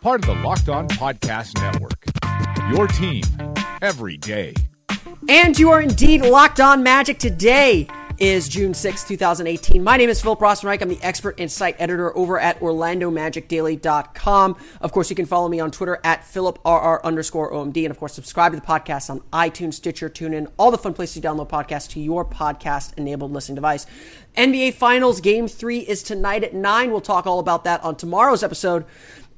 part of the Locked On Podcast Network. Your team every day. And you are indeed locked on magic. Today is June 6, 2018. My name is Philip Rossman-Reich. I'm the expert and site editor over at OrlandoMagicDaily.com. Of course, you can follow me on Twitter at PhilipRR underscore OMD. And of course, subscribe to the podcast on iTunes, Stitcher, TuneIn, all the fun places to download podcasts to your podcast enabled listening device. NBA Finals Game 3 is tonight at 9. We'll talk all about that on tomorrow's episode.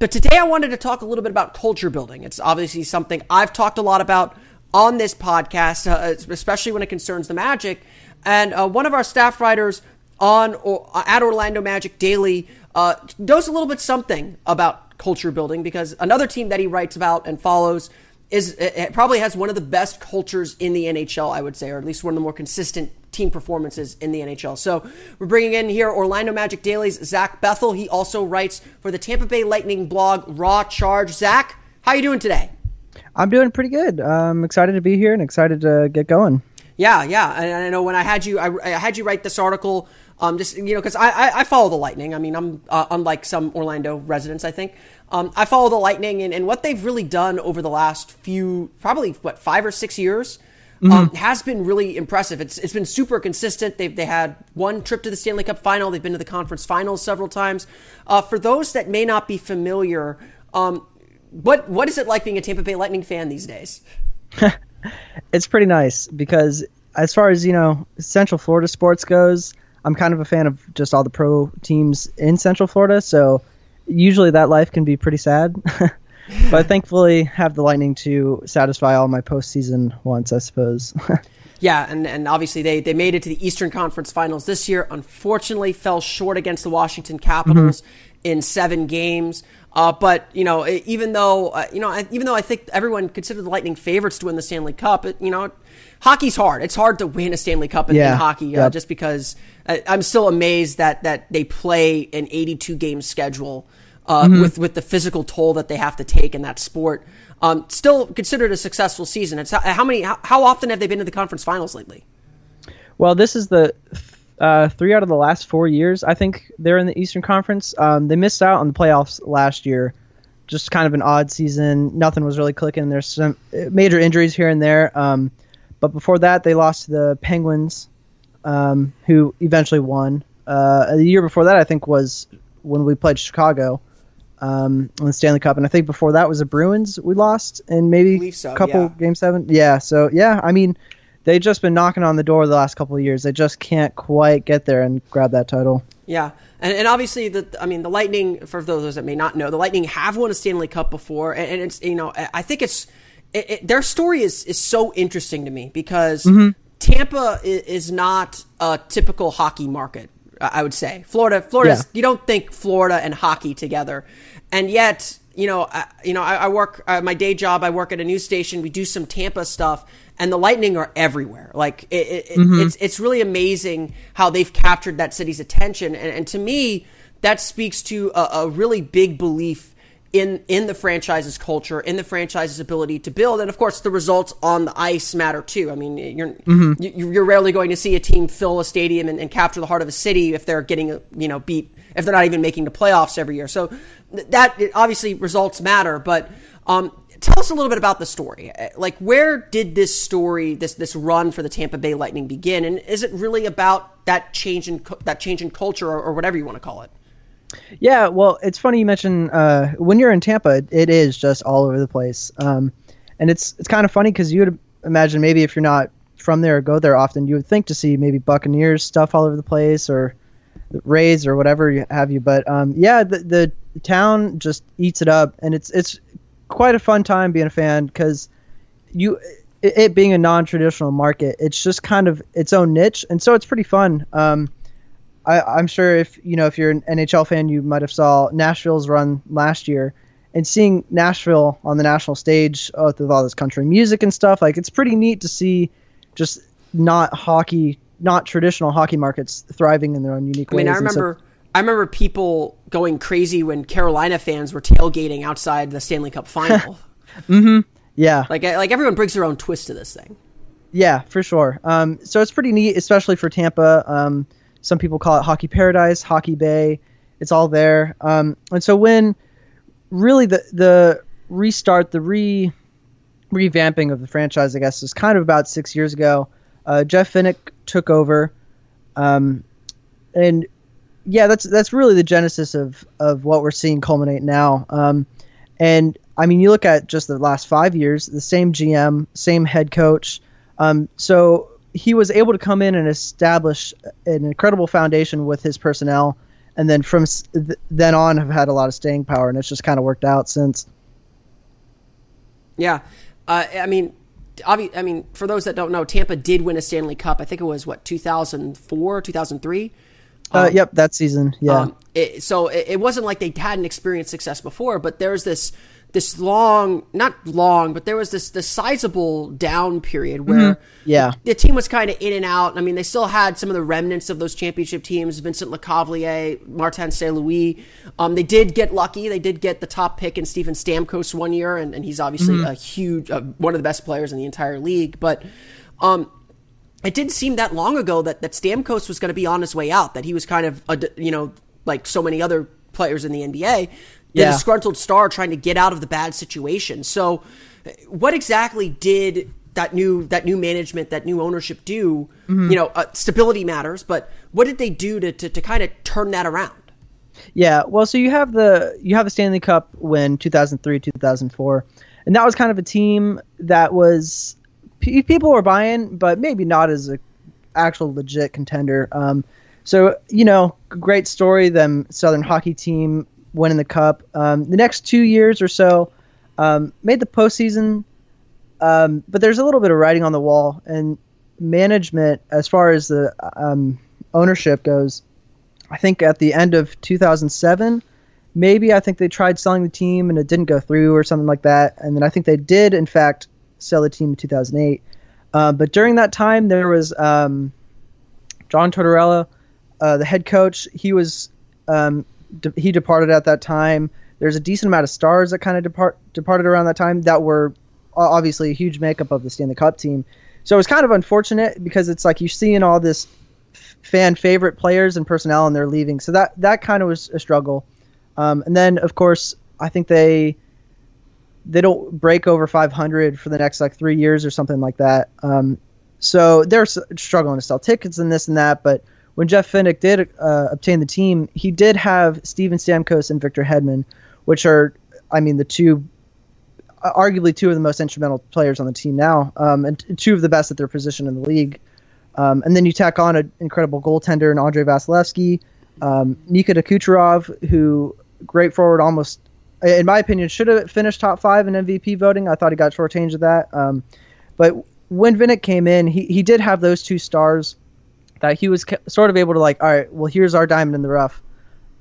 But today I wanted to talk a little bit about culture building. It's obviously something I've talked a lot about on this podcast, uh, especially when it concerns the Magic. And uh, one of our staff writers on or, at Orlando Magic Daily uh, knows a little bit something about culture building because another team that he writes about and follows is it probably has one of the best cultures in the NHL, I would say, or at least one of the more consistent team performances in the NHL. So we're bringing in here Orlando Magic Daily's Zach Bethel. He also writes for the Tampa Bay Lightning blog Raw Charge. Zach, how you doing today? I'm doing pretty good. I'm excited to be here and excited to get going. Yeah, yeah, and I know when I had you, I, I had you write this article. Um, just you know, because I, I, I follow the Lightning. I mean, I'm uh, unlike some Orlando residents. I think um, I follow the Lightning, and, and what they've really done over the last few, probably what five or six years, um, mm-hmm. has been really impressive. It's it's been super consistent. They've they had one trip to the Stanley Cup final. They've been to the conference finals several times. Uh, for those that may not be familiar, um, what what is it like being a Tampa Bay Lightning fan these days? it's pretty nice because as far as you know Central Florida sports goes, I'm kind of a fan of just all the pro teams in Central Florida. So usually that life can be pretty sad. but thankfully have the Lightning to satisfy all my postseason wants, I suppose. yeah, and, and obviously they, they made it to the Eastern Conference Finals this year. Unfortunately, fell short against the Washington Capitals mm-hmm. in seven games. Uh, but you know, even though uh, you know, even though I think everyone considered the Lightning favorites to win the Stanley Cup, it, you know, hockey's hard. It's hard to win a Stanley Cup in, yeah. in hockey, uh, yep. just because uh, I'm still amazed that that they play an 82 game schedule uh, mm-hmm. with with the physical toll that they have to take in that sport. Um, still considered a successful season. It's how, how many? How, how, often have they been to the conference finals lately? Well, this is the uh, three out of the last four years. I think they're in the Eastern Conference. Um, they missed out on the playoffs last year. Just kind of an odd season. Nothing was really clicking. There's some uh, major injuries here and there. Um, but before that, they lost to the Penguins, um, who eventually won. Uh, the year before that, I think, was when we played Chicago um, in the Stanley Cup, and I think before that was the Bruins we lost, and maybe so, a couple yeah. game seven. Yeah, so yeah, I mean, they've just been knocking on the door the last couple of years. They just can't quite get there and grab that title. Yeah, and, and obviously the I mean the Lightning. For those that may not know, the Lightning have won a Stanley Cup before, and, and it's you know I think it's it, it, their story is is so interesting to me because. Mm-hmm. Tampa is not a typical hockey market. I would say Florida. Florida. Yeah. You don't think Florida and hockey together, and yet you know, I, you know, I, I work uh, my day job. I work at a news station. We do some Tampa stuff, and the Lightning are everywhere. Like it, it, mm-hmm. it's it's really amazing how they've captured that city's attention, and, and to me, that speaks to a, a really big belief in in the franchise's culture, in the franchise's ability to build, and of course the results on the ice matter too. I mean, you're mm-hmm. you're rarely going to see a team fill a stadium and, and, capture the heart of a city if they're getting you know beat if they're not even making the playoffs every year. So that obviously results matter, but um, tell us a little bit about the story. Like, where did this story, this this run for the Tampa Bay Lightning begin, and is it really about that change in that change in culture or, or whatever you want to call it? Yeah, well, it's funny you mentioned uh, when you're in Tampa, it is just all over the place, um, and it's it's kind of funny because you would imagine maybe if you're not from there or go there often, you would think to see maybe Buccaneers stuff all over the place or Rays or whatever you have you. But um, yeah, the, the, the town just eats it up, and it's it's quite a fun time being a fan because you it, it, being a non-traditional market, it's just kind of its own niche, and so it's pretty fun. Um, I, am sure if you know if you're an NHL fan, you might have saw Nashville's run last year, and seeing Nashville on the national stage uh, with all this country music and stuff. Like it's pretty neat to see just not hockey, not traditional hockey markets thriving in their own unique ways. I mean, I remember. So, I remember people going crazy when Carolina fans were tailgating outside the Stanley Cup final. mm-hmm. Yeah. Like like everyone brings their own twist to this thing. Yeah, for sure. Um, so it's pretty neat, especially for Tampa. Um, some people call it Hockey Paradise, Hockey Bay. It's all there. Um, and so when really the the restart, the re revamping of the franchise, I guess, is kind of about six years ago. Uh, Jeff Vinik took over, um, and yeah, that's that's really the genesis of of what we're seeing culminate now. Um, and I mean, you look at just the last five years, the same GM, same head coach. Um, so he was able to come in and establish an incredible foundation with his personnel, and then from th- then on have had a lot of staying power, and it's just kind of worked out since. Yeah, uh, I mean, obvi- I mean, for those that don't know, Tampa did win a Stanley Cup. I think it was what 2004, 2003. Uh, um, yep, that season. Yeah. Um, it, so it, it wasn't like they hadn't experienced success before, but there's this this long, not long, but there was this this sizable down period where mm-hmm. yeah the, the, team was kind of in and out. I mean, they still had some of the remnants of those championship teams: Vincent Lecavalier, Martin St. Louis. Um, they did get lucky; they did get the top pick in Steven Stamkos one year, and, and he's obviously mm-hmm. a huge, uh, one of the best players in the entire league. But um, it didn't seem that long ago that that Stamkos was going to be on his way out. That he was kind of a, you know like so many other players in the NBA the yeah. disgruntled star trying to get out of the bad situation. So, what exactly did that new that new management, that new ownership do? Mm-hmm. You know, uh, stability matters, but what did they do to to, to kind of turn that around? Yeah, well, so you have the you have the Stanley Cup win 2003 2004, and that was kind of a team that was people were buying, but maybe not as a actual legit contender. Um, so you know, great story. Them Southern hockey team winning the cup. Um, the next two years or so, um, made the postseason, um, but there's a little bit of writing on the wall. And management, as far as the um, ownership goes, I think at the end of 2007, maybe I think they tried selling the team and it didn't go through or something like that. And then I think they did, in fact, sell the team in 2008. Uh, but during that time, there was um, John Tortorella, uh, the head coach. He was um, de- he departed at that time. There's a decent amount of stars that kind of depart departed around that time that were obviously a huge makeup of the Stanley Cup team. So it was kind of unfortunate because it's like you're seeing all this fan favorite players and personnel and they're leaving. So that that kind of was a struggle. Um, and then of course I think they they don't break over 500 for the next like three years or something like that. Um, so they're struggling to sell tickets and this and that, but when Jeff Vinik did uh, obtain the team, he did have Steven Stamkos and Victor Hedman, which are, I mean, the two, uh, arguably two of the most instrumental players on the team now, um, and two of the best at their position in the league. Um, and then you tack on an incredible goaltender in Andrei Vasilevskiy, um, Nikita Kucherov, who great forward, almost, in my opinion, should have finished top five in MVP voting. I thought he got shortchanged of that. Um, but when Vinik came in, he, he did have those two stars that he was sort of able to like, all right, well, here's our diamond in the rough.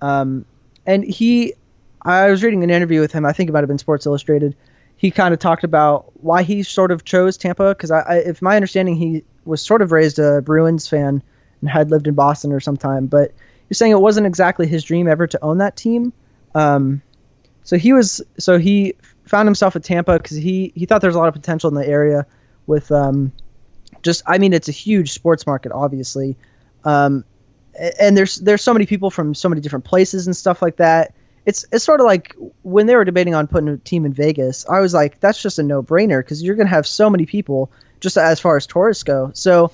Um, and he I was reading an interview with him. I think it might have been Sports Illustrated. He kind of talked about why he sort of chose Tampa because I, I, if my understanding, he was sort of raised a Bruins fan and had lived in Boston or some time. But you're saying it wasn't exactly his dream ever to own that team. Um, so he was so he found himself at Tampa because he he thought there was a lot of potential in the area with um, just I mean it's a huge sports market obviously, um, and there's there's so many people from so many different places and stuff like that. It's it's sort of like when they were debating on putting a team in Vegas, I was like that's just a no brainer because you're gonna have so many people just as far as tourists go. So.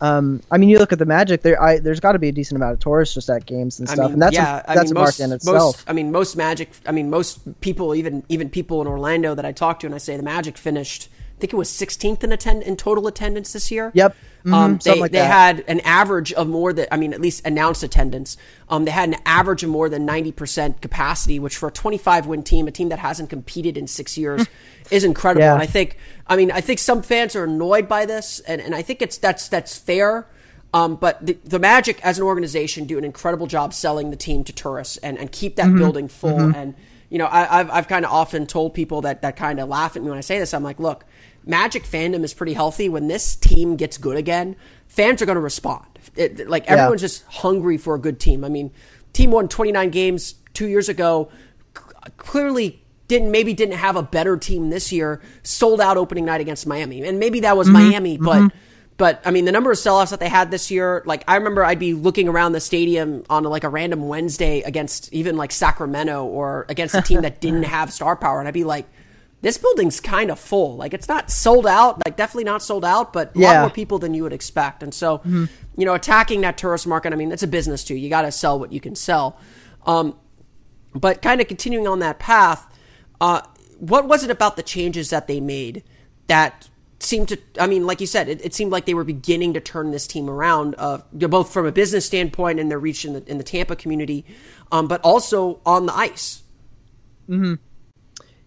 Um, I mean, you look at the Magic. There, I, there's got to be a decent amount of tourists just at games and stuff, I mean, and that's yeah, a, that's I mean, a most, in itself. Most, I mean, most Magic. I mean, most people, even even people in Orlando that I talk to, and I say the Magic finished. I think it was 16th in attend in total attendance this year. Yep. Mhm, Um, they like they that. had an average of more than I mean, at least announced attendance. Um, they had an average of more than 90% capacity, which for a 25 win team, a team that hasn't competed in six years, is incredible. Yeah. And I think, I mean, I think some fans are annoyed by this, and, and I think it's that's that's fair. Um, but the, the Magic as an organization do an incredible job selling the team to tourists and, and keep that building full. And you know, I, I've I've kind of often told people that that kind of laugh at me when I say this. I'm like, look, Magic fandom is pretty healthy. When this team gets good again, fans are going to respond. It, like everyone's just hungry for a good team. I mean, team won 29 games two years ago. C- Clearly didn't maybe didn't have a better team this year. Sold out opening night against Miami, and maybe that was mm-hmm. Miami, but. Mm-hmm. But I mean, the number of sellouts that they had this year, like I remember I'd be looking around the stadium on like a random Wednesday against even like Sacramento or against a team that didn't have star power. And I'd be like, this building's kind of full. Like it's not sold out, like definitely not sold out, but a lot more people than you would expect. And so, you know, attacking that tourist market, I mean, it's a business too. You got to sell what you can sell. Um, but kind of continuing on that path, uh, what was it about the changes that they made that seemed to? I mean, like you said, it, it seemed like they were beginning to turn this team around, uh, both from a business standpoint and their reach in the in the Tampa community, um, but also on the ice.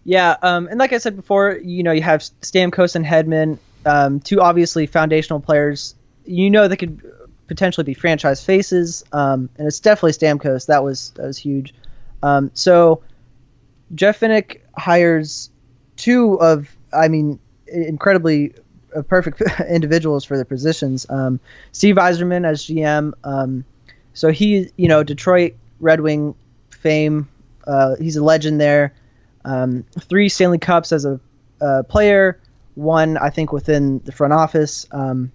Yeah, um, and like I said before, you know, you have Stamkos and Hedman, um, two obviously foundational players. You know, they could potentially be franchise faces, um, and it's definitely Stamkos. That was that was huge. Um, so Jeff Vinik hires two of, I mean, incredibly uh, perfect individuals for their positions. Um, Steve Yzerman as GM. Um, so he, you know, Detroit Red Wing fame. Uh, he's a legend there. Um, three Stanley Cups as a uh, player, one I think within the front office. Um,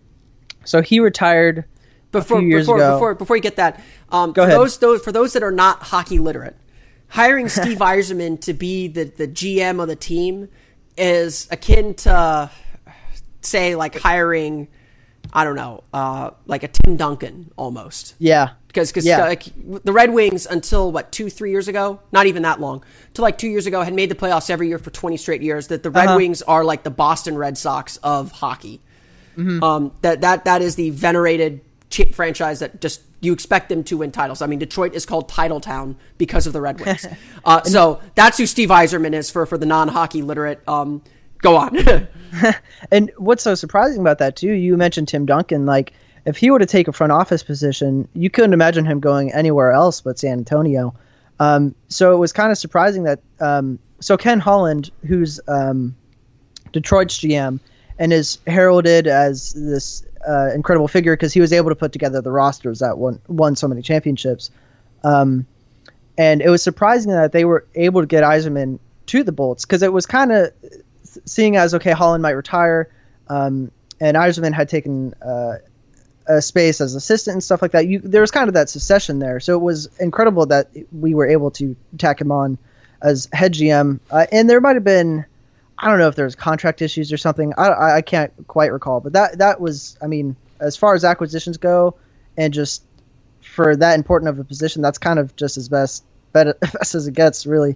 so he retired before a few years before, ago. before before you get that, um, Go for ahead. those those for those that are not hockey literate, hiring Steve Yzerman to be the the GM of the team is akin to say like hiring, I don't know, uh, like a Tim Duncan almost. yeah, Because because Yeah. like the Red Wings until what two three years ago, not even that long, till like two years ago had made the playoffs every year for twenty straight years. That the Red Uh-huh. Wings are like the Boston Red Sox of hockey. Mm-hmm. Um, that that that is the venerated chi- franchise that just you expect them to win titles. I mean, Detroit is called Title Town because of the Red Wings. uh, so that's who Steve Yzerman is for for the non hockey literate. Um, go on. And what's so surprising about that too? You mentioned Tim Duncan. Like, if he were to take a front office position, you couldn't imagine him going anywhere else but San Antonio. Um, so it was kind of surprising that. Um, so Ken Holland, who's um, Detroit's GM, and is heralded as this uh, incredible figure because he was able to put together the rosters that won won so many championships. Um, and it was surprising that they were able to get Yzerman to the Bolts because it was kind of seeing as okay, Holland might retire, um, and Yzerman had taken uh, a space as assistant and stuff like that. You, there was kind of that succession there, so it was incredible that we were able to tack him on as head GM. Uh, and there might have been, I don't know if there was contract issues or something. I, I, can't quite recall, but that that was, I mean, as far as acquisitions go, and just for that important of a position, that's kind of just as best best as it gets, really.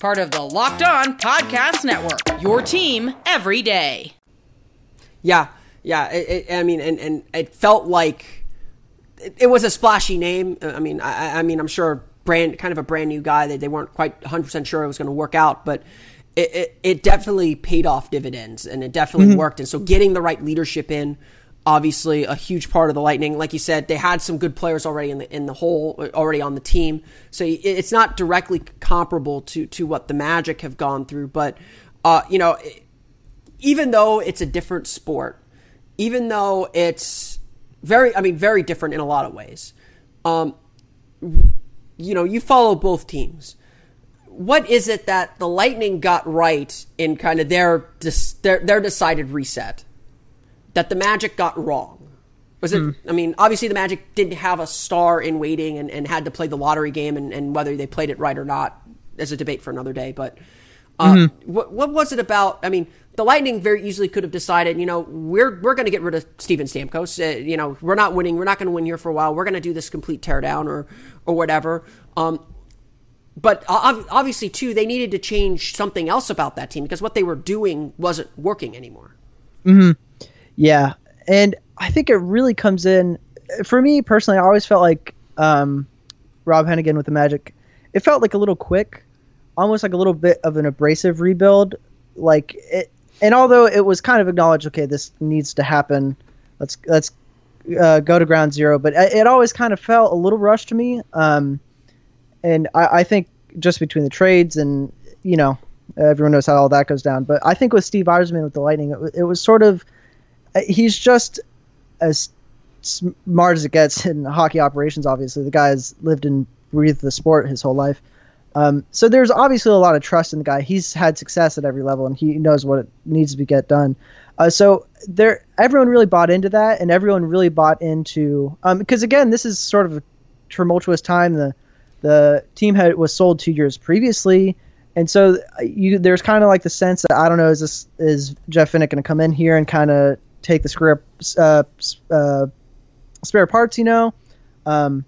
Part of the Locked On Podcast Network. Your team every day. Yeah, yeah. It, it, I mean, and, and it felt like it, it was a splashy name. I mean, I, I mean, I'm sure brand kind of a brand new guy that they weren't quite 100 percent sure it was going to work out, but it, it, it, definitely paid off dividends and it definitely mm-hmm. worked. And so getting the right leadership in, obviously a huge part of the Lightning. Like you said, they had some good players already in the in the whole already on the team, so it's not directly comparable to to what the Magic have gone through. But uh, you know, even though it's a different sport, even though it's very, I mean, very different in a lot of ways. Um, you know, you follow both teams. What is it that the Lightning got right in kind of their their, their decided reset that the Magic got wrong? Was it? Mm. I mean, obviously the Magic didn't have a star in waiting and, and had to play the lottery game, and, and whether they played it right or not is a debate for another day. But uh, mm-hmm. what what was it about? I mean, the Lightning very easily could have decided, you know, we're we're going to get rid of Steven Stamkos. Uh, you know, we're not winning. We're not going to win here for a while. We're going to do this complete teardown or or whatever. Um, but obviously, too, they needed to change something else about that team because what they were doing wasn't working anymore. Hmm. Yeah, and I think it really comes in for me personally. I always felt like um, Rob Hennigan with the Magic. It felt like a little quick, almost like a little bit of an abrasive rebuild. Like it, and although it was kind of acknowledged, okay, this needs to happen. Let's let's uh, go to ground zero. But it always kind of felt a little rushed to me. Um, and I, I, think just between the trades and you know everyone knows how all that goes down. But I think with Steve Yzerman with the Lightning, it, it was sort of he's just as smart as it gets in hockey operations. Obviously, the guy has lived and breathed the sport his whole life. Um, so there's obviously a lot of trust in the guy. He's had success at every level, and he knows what needs to get done. Uh, so there, everyone really bought into that, and everyone really bought into because um, again, this is sort of a tumultuous time. The the team had was sold two years previously, and so uh, you there's kind of like the sense that I don't know is this is Jeff Vinik going to come in here and kind of take the script uh, uh, spare parts, you know? Um,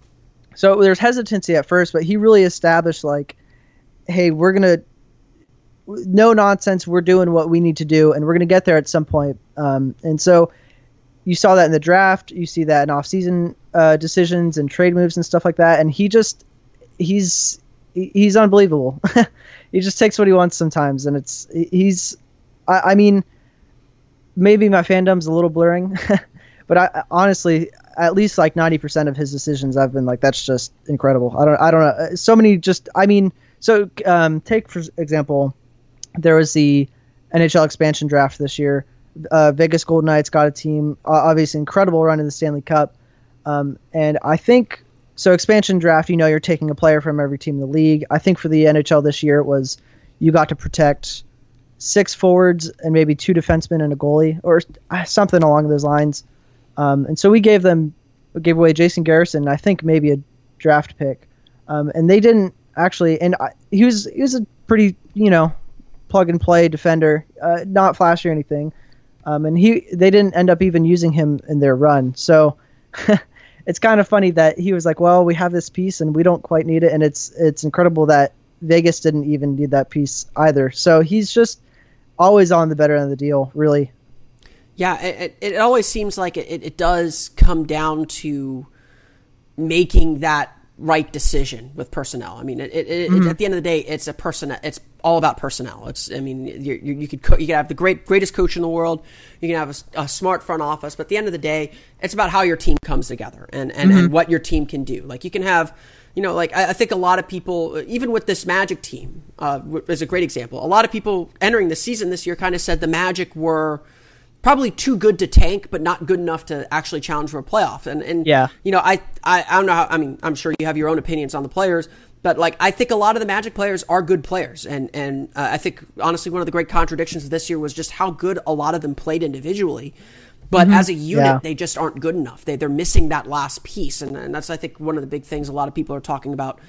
so there's hesitancy at first, but he really established like, hey, we're gonna no nonsense. We're doing what we need to do, and we're gonna get there at some point. Um, and so you saw that in the draft. You see that in off-season uh, decisions and trade moves and stuff like that. And he just he's he's unbelievable. he just takes what he wants sometimes, and it's he's. I, I mean, maybe my fandom's a little blurring, but I honestly at least like 90% of his decisions I've been like that's just incredible. I don't I don't know so many just I mean so um, take for example there was the NHL expansion draft this year. Uh, Vegas Golden Knights got a team obviously incredible run in the Stanley Cup. Um, and I think so expansion draft you know you're taking a player from every team in the league. I think for the NHL this year it was you got to protect six forwards and maybe two defensemen and a goalie or something along those lines. Um, and so we gave them gave away Jason Garrison, I think maybe a draft pick, um, and they didn't actually. And I, he was he was a pretty you know plug and play defender, uh, not flashy or anything. Um, and he they didn't end up even using him in their run. So it's kind of funny that he was like, well, we have this piece and we don't quite need it, and it's it's incredible that Vegas didn't even need that piece either. So he's just always on the better end of the deal, really. Yeah, it, it always seems like it, it does come down to making that right decision with personnel. I mean, it, it, mm-hmm. at the end of the day, it's a person. It's all about personnel. It's. I mean, you, you, you could co- you could have the great greatest coach in the world. You can have a, a, smart front office, but at the end of the day, it's about how your team comes together and and, mm-hmm. and what your team can do. Like you can have. You know, like I, I think a lot of people, even with this Magic team, uh, is a great example. A lot of people entering the season this year kind of said the Magic were probably too good to tank, but not good enough to actually challenge for a playoff. And and yeah, you know, I I, I don't know how. I mean, I'm sure you have your own opinions on the players, but like I think a lot of the Magic players are good players, and and uh, I think honestly one of the great contradictions of this year was just how good a lot of them played individually. But mm-hmm. as a unit, yeah. they just aren't good enough. They they're missing that last piece, and, and that's I think one of the big things a lot of people are talking about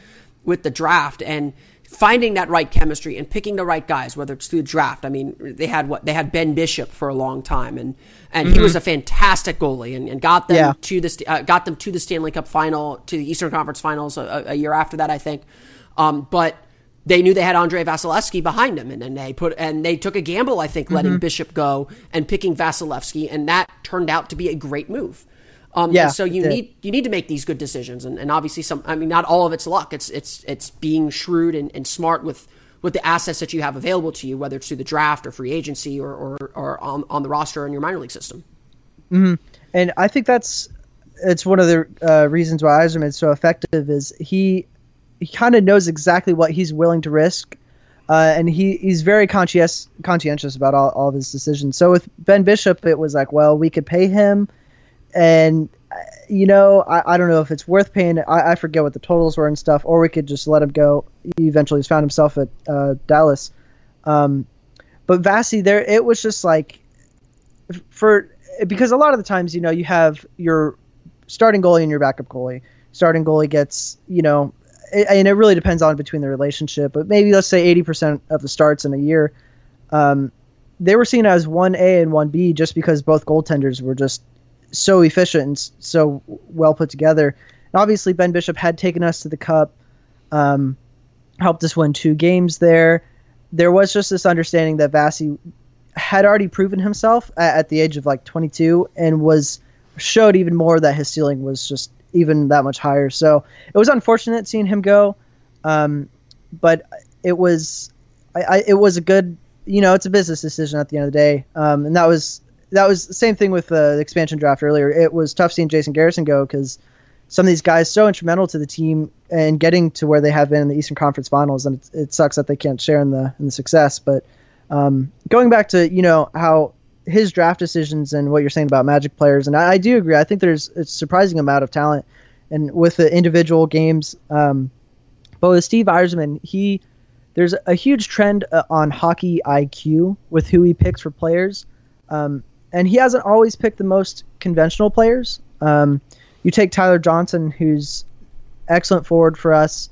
with the draft and finding that right chemistry and picking the right guys, whether it's through the draft. I mean, they had what they had Ben Bishop for a long time, and and he was a fantastic goalie and, and got them Yeah. to the uh, got them to the Stanley Cup final, to the Eastern Conference Finals a, a year after that, I think. Um, but they knew they had Andrei Vasilevskiy behind them, and then they put and they took a gamble, I think, letting Bishop go and picking Vasilevsky, and that turned out to be a great move. Um, Yeah, so you need you need to make these good decisions, and, and obviously some. I mean, not all of it's luck. It's it's it's being shrewd and, and smart with with the assets that you have available to you, whether it's through the draft or free agency or or, or on on the roster in your minor league system. and I think that's it's one of the uh, reasons why Yzerman's so effective is he he kind of knows exactly what he's willing to risk, uh, and he he's very conscientious conscientious about all, all of his decisions. So with Ben Bishop, it was like, well, we could pay him, and uh, you know, I, I don't know if it's worth paying. I, I forget what the totals were and stuff, or we could just let him go. He eventually has found himself at uh, Dallas. Um, but Vasi, there, it was just like for because a lot of the times, you know, you have your starting goalie and your backup goalie. Starting goalie gets, you know, it, and it really depends on between the relationship, but maybe let's say 80% of the starts in a year, um, they were seen as 1A and 1B just because both goaltenders were just so efficient and so well put together. And obviously, Ben Bishop had taken us to the Cup, um, helped us win two games there. There was just this understanding that Vasi had already proven himself at, at the age of like 22 and was showed even more that his ceiling was just even that much higher. So it was unfortunate seeing him go, um, but it was I, I, it was a good you know it's a business decision at the end of the day, um, and that was that was the same thing with the expansion draft earlier. It was tough seeing Jason Garrison go because some of these guys so instrumental to the team and getting to where they have been in the Eastern Conference Finals, and it, it sucks that they can't share in the in the success. But um, going back to you know how his draft decisions and what you're saying about Magic players, and I, I do agree. I think there's a surprising amount of talent, and with the individual games. Um, but with Steve Yzerman, he there's a huge trend uh, on hockey IQ with who he picks for players, um, and he hasn't always picked the most conventional players. Um, you take Tyler Johnson, who's excellent forward for us.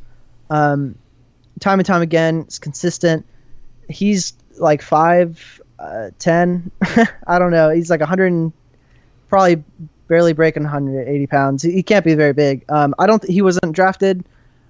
Um, time and time again, is consistent. He's like five, uh, ten. I don't know. He's like 100, and probably barely breaking 180 pounds. He, he can't be very big. Um, I don't. he wasn't drafted,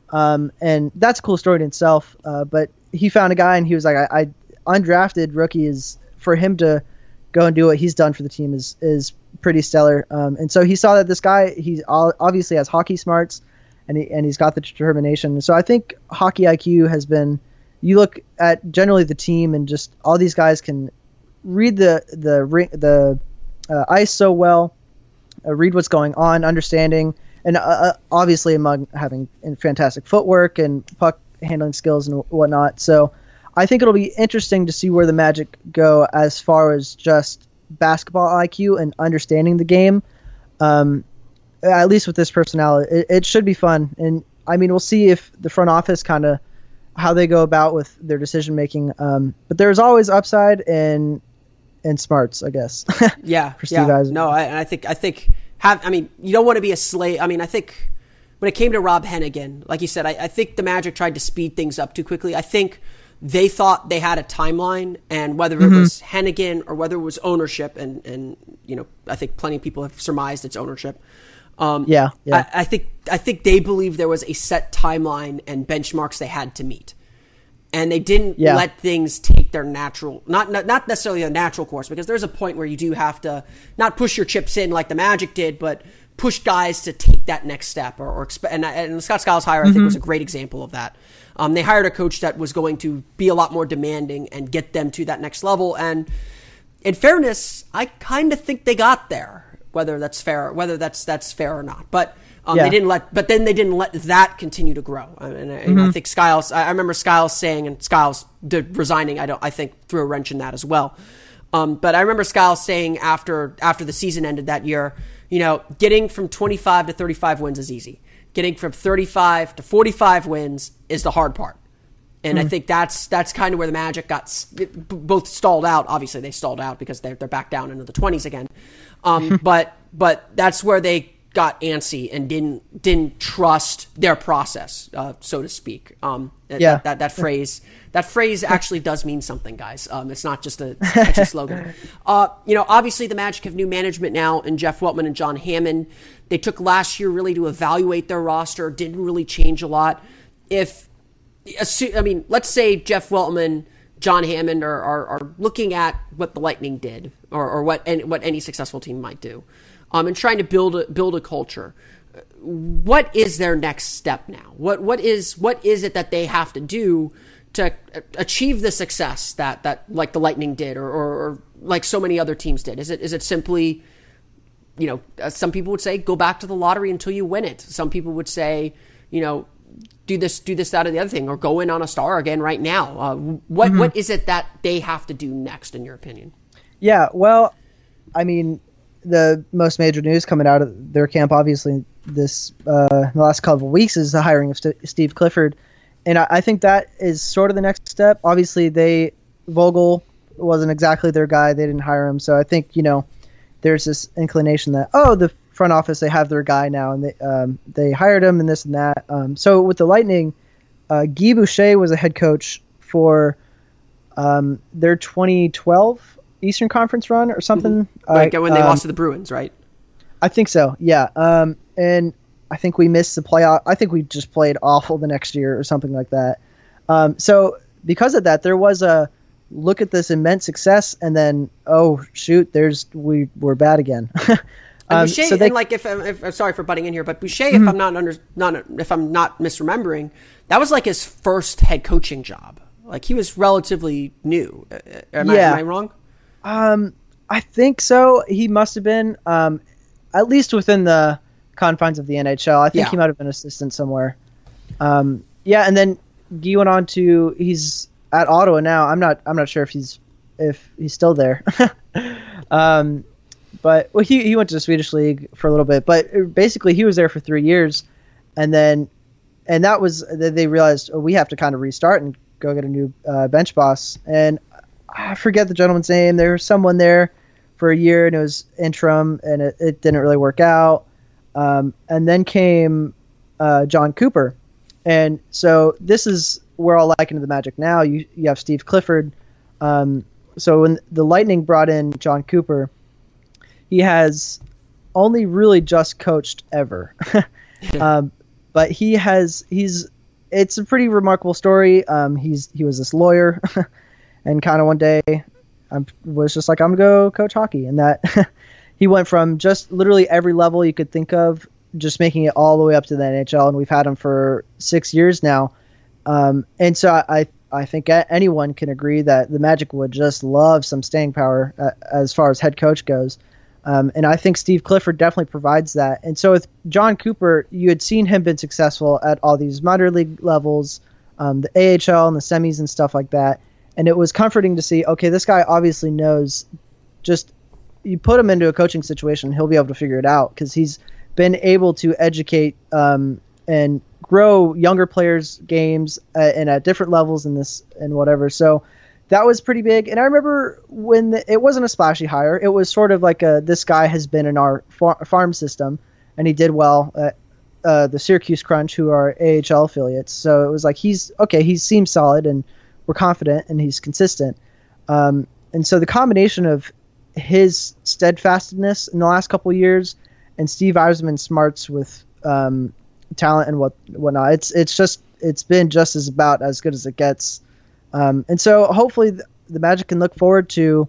um, and that's a cool story in itself. Uh, but he found a guy, and he was like, I, I undrafted rookie is for him to go and do what he's done for the team is is pretty stellar. Um, and so he saw that this guy he obviously has hockey smarts, and he and he's got the determination. So I think hockey IQ has been. You look at generally the team, and just all these guys can read the the the uh, ice so well, uh, read what's going on, understanding, and uh, uh, obviously among having fantastic footwork and puck handling skills and whatnot. So I think it'll be interesting to see where the Magic go as far as just basketball IQ and understanding the game. Um, at least with this personality, it, it should be fun. And I mean, we'll see if the front office kind of how they go about with their decision making. Um, but there's always upside and and smarts, I guess. Yeah, For Steve yeah. No, I, and I think I think have. I mean, you don't want to be a slave. I mean, I think when it came to Rob Hennigan, like you said, I, I think the Magic tried to speed things up too quickly. I think they thought they had a timeline, and whether it Mm-hmm. was Hennigan or whether it was ownership, and and you know, I think plenty of people have surmised it's ownership. Um, Yeah, yeah. I, I think I think they believed there was a set timeline and benchmarks they had to meet, and they didn't Yeah. let things take their natural not, not not necessarily a natural course because there's a point where you do have to not push your chips in like the Magic did, but push guys to take that next step or, or and, and Scott Skiles hire I think was a great example of that. Um, they hired a coach that was going to be a lot more demanding and get them to that next level. And in fairness, I kind of think they got there. Whether that's fair, whether that's that's fair or not, but um, Yeah. they didn't let. But then they didn't let that continue to grow. I mean, know, I think Skiles. I, remember Skiles saying, and Skiles resigning. I don't. I think threw a wrench in that as well. Um, but I remember Skiles saying after after the season ended that year, you know, getting from 25 to 35 wins is easy. Getting from 35 to 45 wins is the hard part. And I think that's that's kind of where the Magic got both stalled out. Obviously, they stalled out because they're they're back down into the 20s again. Um, but but that's where they got antsy and didn't didn't trust their process, uh, so to speak. Um, Yeah. that, that, that phrase that phrase actually does mean something, guys. Um, it's not just a catchy slogan. Uh, you know, obviously the Magic have new management now, and Jeff Weltman and John Hammond. They took last year really to evaluate their roster. Didn't really change a lot. If I mean, let's say Jeff Weltman, John Hammond are, are, are looking at what the Lightning did, or, or what any, what any successful team might do, um, and trying to build a, build a culture. What is their next step now? What what is what is it that they have to do to achieve the success that that like the Lightning did, or, or, or like so many other teams did? Is it is it simply you know, uh, some people would say go back to the lottery until you win it. Some people would say, you know, do this, do this, that, or the other thing, or go in on a star again right now. Uh, what what is it that they have to do next, in your opinion? Yeah, well, I mean, the most major news coming out of their camp, obviously, this uh, the last couple of weeks is the hiring of St- Steve Clifford, and I, I think that is sort of the next step. Obviously, they Vogel wasn't exactly their guy; they didn't hire him, so I think you know there's this inclination that oh, the front office they have their guy now, and they um, they hired him and this and that. Um, so with the Lightning, uh, Guy Boucher was a head coach for um, their 2012 Eastern Conference run or something. Like I- when they um, lost to the Bruins, right? I think so. Yeah. Um, and I think we missed the playoff. I think we just played awful the next year or something like that. Um, so because of that, there was a look at this immense success, and then oh shoot, there's we we're bad again. Um, Boucher, so they- Mm-hmm. and like if, I'm- if sorry for butting in here, but Boucher, if I'm not under, not if I'm not misremembering, that was like his first head coaching job. Like he was relatively new. Am, I, am I wrong? I think so. He must have been, um, at least within the confines of the NHL. I think Yeah. he might have been assistant somewhere. Um, yeah, and then Guy went on to he's at Ottawa now. I'm not I'm not sure if he's if he's still there. um, but well, he he went to the Swedish league for a little bit, but basically he was there for three years, and then and that was that they realized oh, we have to kind of restart and go get a new uh, bench boss. And I forget the gentleman's name. There was someone there for a year, and it was interim, and it, it didn't really work out. Um, and then came uh, Jon Cooper, and so this is where I'll liken to the Magic now. You you have Steve Clifford. Um, so when the Lightning brought in Jon Cooper, he has only really just coached ever. um, but he has he's it's a pretty remarkable story. Um, he's he was this lawyer, and kind of one day I was just like I'm gonna go coach hockey, and that he went from just literally every level you could think of, just making it all the way up to the NHL, and we've had him for six years now. Um, and so I I think anyone can agree that the Magic would just love some staying power uh, as far as head coach goes. Um, and I think Steve Clifford definitely provides that. And so with Jon Cooper, you had seen him been successful at all these minor league levels, um, the AHL and the semis and stuff like that. And it was comforting to see, okay, this guy obviously knows just you put him into a coaching situation, he'll be able to figure it out because he's been able to educate um, and grow younger players' games uh, and at different levels in this and whatever. So that was pretty big. And I remember when the, it wasn't a splashy hire; it was sort of like a this guy has been in our far, farm system, and he did well at uh, the Syracuse Crunch, who are AHL affiliates. So it was like he's okay. He seems solid, and we're confident, and he's consistent. Um, and so the combination of his steadfastness in the last couple years and Steve Yzerman's smarts with um, talent and what whatnot, it's it's just it's been just as about as good as it gets. Um, and so hopefully the, the Magic can look forward to.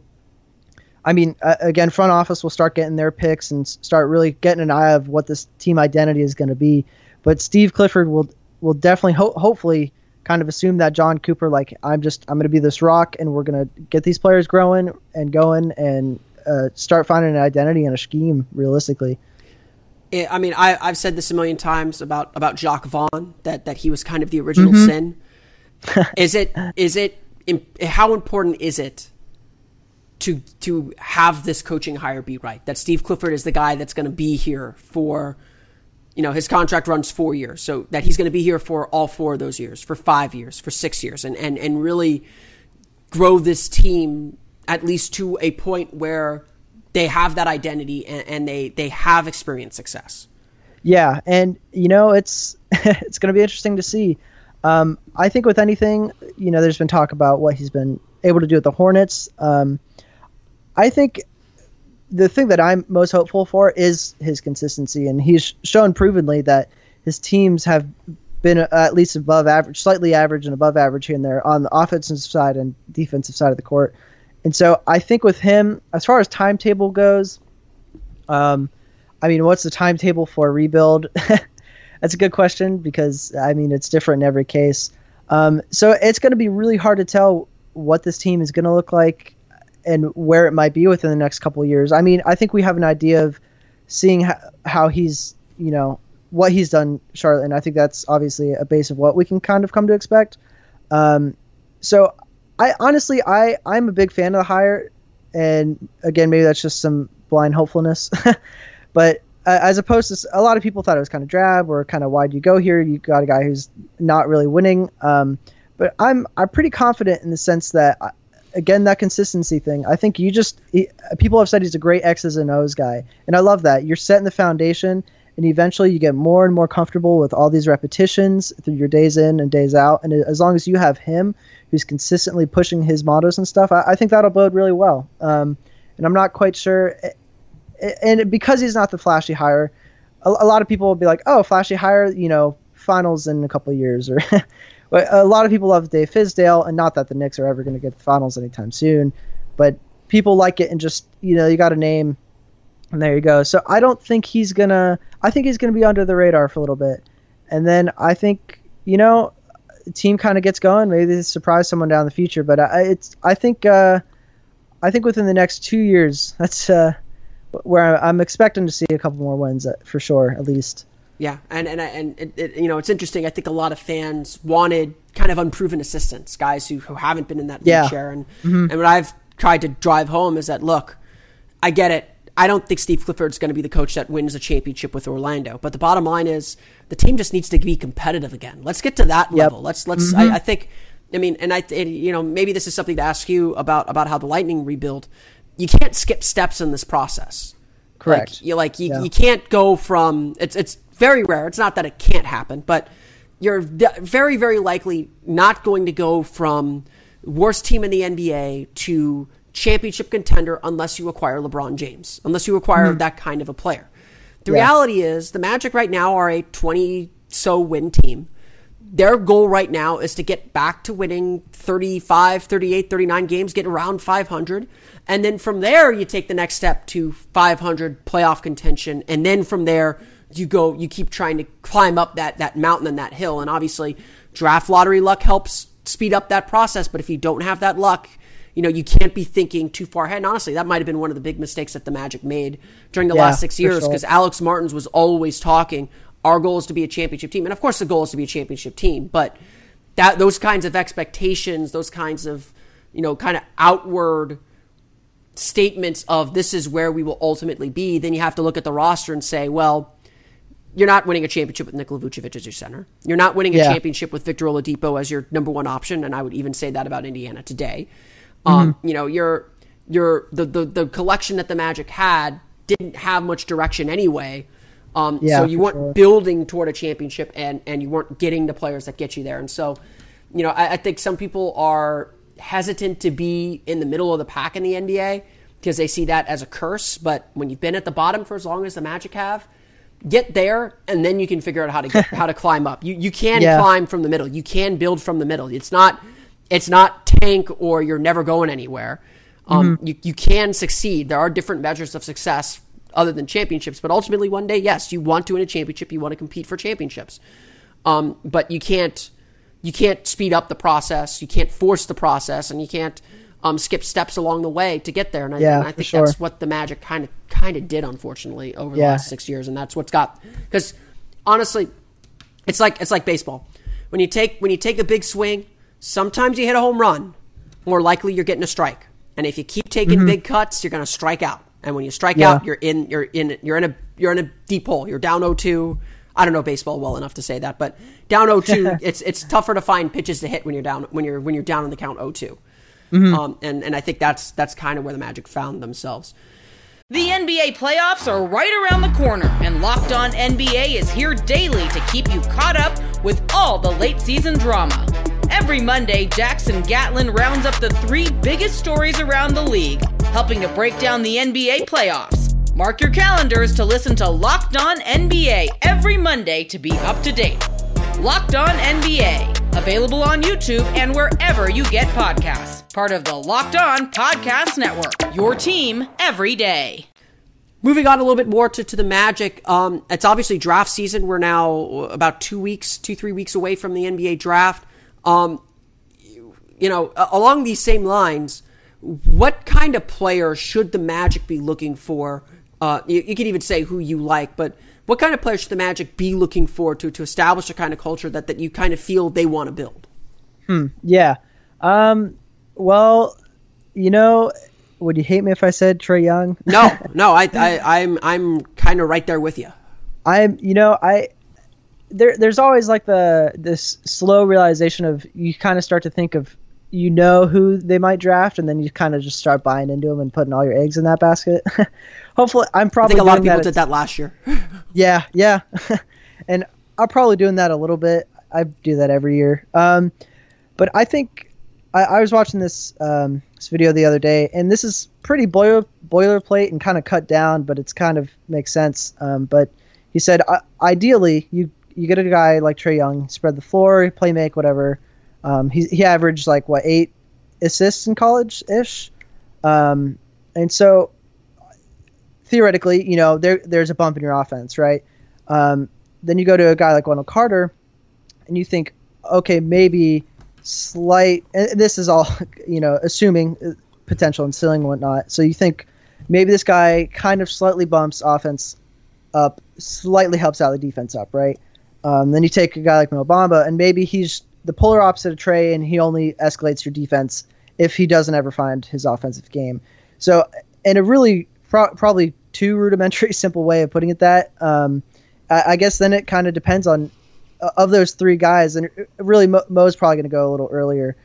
I mean, uh, again, front office will start getting their picks and start really getting an eye of what this team identity is going to be. But Steve Clifford will will definitely ho- hopefully kind of assume that Jon Cooper like I'm just I'm going to be this rock and we're going to get these players growing and going and uh, start finding an identity and a scheme realistically. I I mean, I, I've said this a million times about about Jacque Vaughn that that he was kind of the original sin. is it is it how important is it to to have this coaching hire be right? That Steve Clifford is the guy that's going to be here for, you know, his contract runs four years, so that he's going to be here for all four of those years, for five years, for six years, and and and really grow this team at least to a point where they have that identity and, and they they have experienced success. Yeah, and you know it's it's going to be interesting to see. Um, I think with anything, you know, there's been talk about what he's been able to do with the Hornets. Um, I think the thing that I'm most hopeful for is his consistency, and he's shown provenly that his teams have been uh, at least above average, slightly average and above average here and there on the offensive side and defensive side of the court. And so I think with him, as far as timetable goes, um, I mean, what's the timetable for a rebuild? That's a good question because I mean it's different in every case. Um, so it's going to be really hard to tell what this team is going to look like and where it might be within the next couple years. I mean, I think we have an idea of seeing how, how he's, you know, what he's done, Charlotte, and I think that's obviously a base of what we can kind of come to expect. Um, so, I honestly, I I'm a big fan of the hire, and again, maybe that's just some blind hopefulness, but uh, as opposed to a lot of people thought it was kind of drab or kind of why do you go here? You got a guy who's not really winning. Um, but I'm I'm pretty confident in the sense that uh, again that consistency thing. I think you just he, people have said he's a great X's and O's guy, and I love that. You're setting the foundation, and eventually you get more and more comfortable with all these repetitions through your days in and days out. And as long as you have him who's consistently pushing his mottos and stuff, I, I think that'll bode really well. Um, and I'm not quite sure and because he's not the flashy hire, a, a, lot of people will be like, "Oh, flashy hire, you know, finals in a couple years." Or a lot of people love Dave Fizdale, and not that the Knicks are ever going to get the finals anytime soon, but people like it and just you know you got a name, and there you go. So I don't think he's gonna. I think he's gonna be under the radar for a little bit, and then I think you know, team kind of gets going. Maybe they surprise someone down the future, but I, it's I think. Uh, I think within the next two years, that's uh, where I'm expecting to see a couple more wins uh, for sure, at least. Yeah, and and and it, it, you know it's interesting. I think a lot of fans wanted kind of unproven assistants, guys who, who haven't been in that yeah. chair. And mm-hmm. and what I've tried to drive home is that look, I get it. I don't think Steve Clifford's going to be the coach that wins a championship with Orlando. But the bottom line is the team just needs to be competitive again. Let's get to that yep. level. Let's let's. Mm-hmm. I, I, think. I mean, and I, you know, maybe this is something to ask you about about how the Lightning rebuild you can't skip steps in this process. Correct. Like, you like you, yeah. you can't go from it's it's very rare. It's not that it can't happen, but you're very very likely not going to go from worst team in the NBA to championship contender unless you acquire LeBron James, unless you acquire mm-hmm. that kind of a player. The yeah. reality is the Magic right now are a 20 so win team their goal right now is to get back to winning 35, 38, 39 games, get around 500. And then from there, you take the next step to 500 playoff contention. And then from there, you go, you keep trying to climb up that, that mountain and that hill. And obviously, draft lottery luck helps speed up that process. But if you don't have that luck, you know, you can't be thinking too far ahead. And honestly, that might have been one of the big mistakes that the Magic made during the yeah, last six years because sure. Alex Martins was always talking, our goal is to be a championship team. And of course, the goal is to be a championship team, but that those kinds of expectations, those kinds of, you know, kind of outward statements of this is where we will ultimately be, then you have to look at the roster and say, well, you're not winning a championship with Nikola Vucevic as your center. You're not winning a yeah. championship with Victor Oladipo as your number one option, and I would even say that about Indiana today. Um, mm-hmm. Um, you know, you're you're the, the the collection that the Magic had didn't have much direction anyway. Um, yeah, so you weren't sure. building toward a championship, and and you weren't getting the players that get you there. And so, you know, I, I think some people are hesitant to be in the middle of the pack in the NBA because they see that as a curse. But when you've been at the bottom for as long as the Magic have, get there, and then you can figure out how to get, how to climb up. You you can yeah. climb from the middle. You can build from the middle. It's not it's not tank or you're never going anywhere. Um, mm-hmm. you, you can succeed. There are different measures of success other than championships. But ultimately, one day, yes, you want to win a championship. You want to compete for championships. Um, but you can't you can't speed up the process. You can't force the process, and you can't um, skip steps along the way to get there. And I, yeah, and I think sure. that's what the Magic kind of kind of did, unfortunately, over the yeah. last six years. And that's what's got because honestly, it's like it's like baseball. When you take when you take a big swing, sometimes you hit a home run. More likely, you're getting a strike. And if you keep taking mm-hmm. big cuts, you're going to strike out. And when you strike yeah. out, you're in you're in you're in a you're in a deep hole. You're down 0-2. I don't know baseball well enough to say that, but down 0-2, it's it's tougher to find pitches to hit when you're down when you're when you're down in the count 0-2. Mm-hmm. Um, and and I think that's that's kind of where the Magic found themselves. The NBA playoffs are right around the corner, and Locked On NBA is here daily to keep you caught up with all the late season drama. Every Monday, Jackson Gatlin rounds up the three biggest stories around the league, helping to break down the NBA playoffs. Mark your calendars to listen to Locked On NBA every Monday to be up to date. Locked On NBA, available on YouTube and wherever you get podcasts. Part of the Locked On Podcast Network. Your team every day. Moving on a little bit more to, to the Magic, um, it's obviously draft season. We're now about two weeks, two, three weeks away from the NBA draft. Um, you know, along these same lines, what kind of player should the Magic be looking for? Uh, you, you can even say who you like, but what kind of player should the Magic be looking for to, to establish a kind of culture that, that you kind of feel they want to build? Hmm. Yeah. Um, well, you know, would you hate me if I said Trae Young? no, no, I, I, I'm, I'm kind of right there with you. I'm, you know, I, there, there's always like the this slow realization of you kind of start to think of you know who they might draft, and then you kind of just start buying into them and putting all your eggs in that basket. Hopefully, I'm probably. I think a lot of people that did that last year. yeah, yeah, and I'm probably doing that a little bit. I do that every year. Um, but I think I, I was watching this um, this video the other day, and this is pretty boiler boilerplate and kind of cut down, but it's kind of makes sense. Um, but he said, uh, ideally, you you get a guy like Trae Young, spread the floor, play make, whatever. Um, he he averaged like what eight assists in college ish, um, and so theoretically, you know, there there's a bump in your offense, right? Um, then you go to a guy like Wendell Carter, and you think, okay, maybe slight. And this is all, you know, assuming uh, potential and ceiling and whatnot. So you think maybe this guy kind of slightly bumps offense up, slightly helps out the defense up, right? Um, then you take a guy like Mo Bamba, and maybe he's the polar opposite of Trae, and he only escalates your defense if he doesn't ever find his offensive game. So, in a really pro- probably too rudimentary, simple way of putting it, that um, I, I, guess then it kind of depends on uh, of those three guys, and really Mo, Mo's probably going to go a little earlier.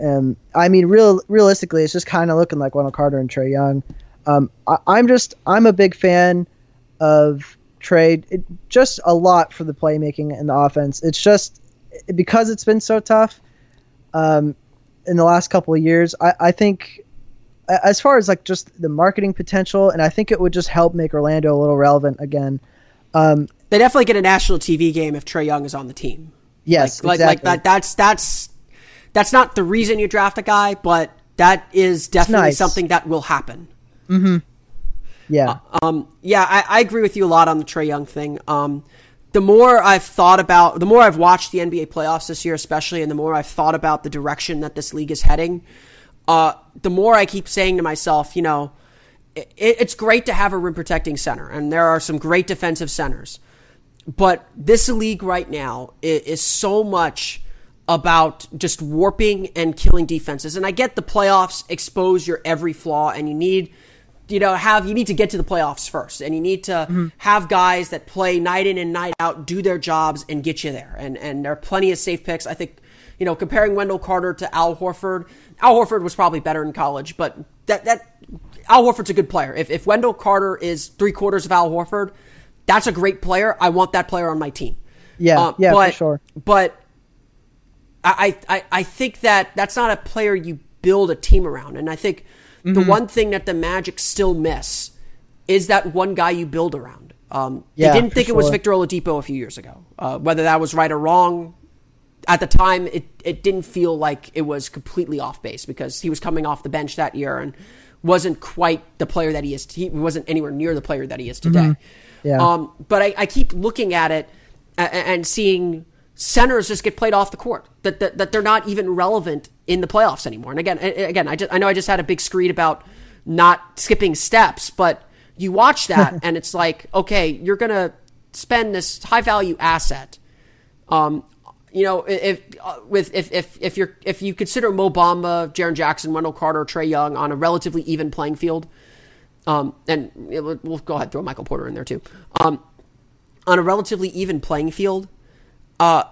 Um, I mean, real realistically, it's just kind of looking like Wendell Carter and Trae Young. Um, I, I'm just I'm a big fan of trade just a lot for the playmaking and the offense. It's just because it's been so tough um, in the last couple of years. I, I, think as far as like just the marketing potential, and I think it would just help make Orlando a little relevant again. Um, they definitely get a national TV game if Trae Young is on the team. Yes, like, exactly. like, like that. That's that's that's not the reason you draft a guy, but that is definitely nice. something that will happen. Mm-hmm. Yeah. Uh, um, yeah, I, I, agree with you a lot on the Trae Young thing. Um, the more I've thought about, the more I've watched the NBA playoffs this year, especially, and the more I've thought about the direction that this league is heading, uh, the more I keep saying to myself, you know, it, it's great to have a rim protecting center, and there are some great defensive centers. But this league right now is, is so much about just warping and killing defenses. And I get the playoffs expose your every flaw, and you need you know have you need to get to the playoffs first and you need to mm-hmm. have guys that play night in and night out do their jobs and get you there. And and there are plenty of safe picks. I think you know comparing wendell carter to al horford al horford was probably better in college but that that al horford's a good player. If, if wendell carter is three quarters of al horford that's a great player. I want that player on my team. Yeah uh, yeah but, for sure. but I, I i think that that's not a player you build a team around. And i think Mm-hmm. The one thing that the Magic still miss is that one guy you build around. Um, yeah, they didn't think sure. it was Victor Oladipo a few years ago. Uh, whether that was right or wrong, at the time it it didn't feel like it was completely off base because he was coming off the bench that year and wasn't quite the player that he is. He wasn't anywhere near the player that he is today. Mm-hmm. Yeah. Um, but I, I, keep looking at it and, and seeing centers just get played off the court. That, that that they're not even relevant in the playoffs anymore. And again, again, I just I know I just had a big screed about not skipping steps, but you watch that and it's like, okay, you're gonna spend this high value asset. Um, you know, if uh, with if if if you're if you consider Mo Bamba, Jaren Jackson, Wendell Carter, Trae Young on a relatively even playing field, um, and we'll go ahead throw Michael Porter in there too. Um, on a relatively even playing field, uh,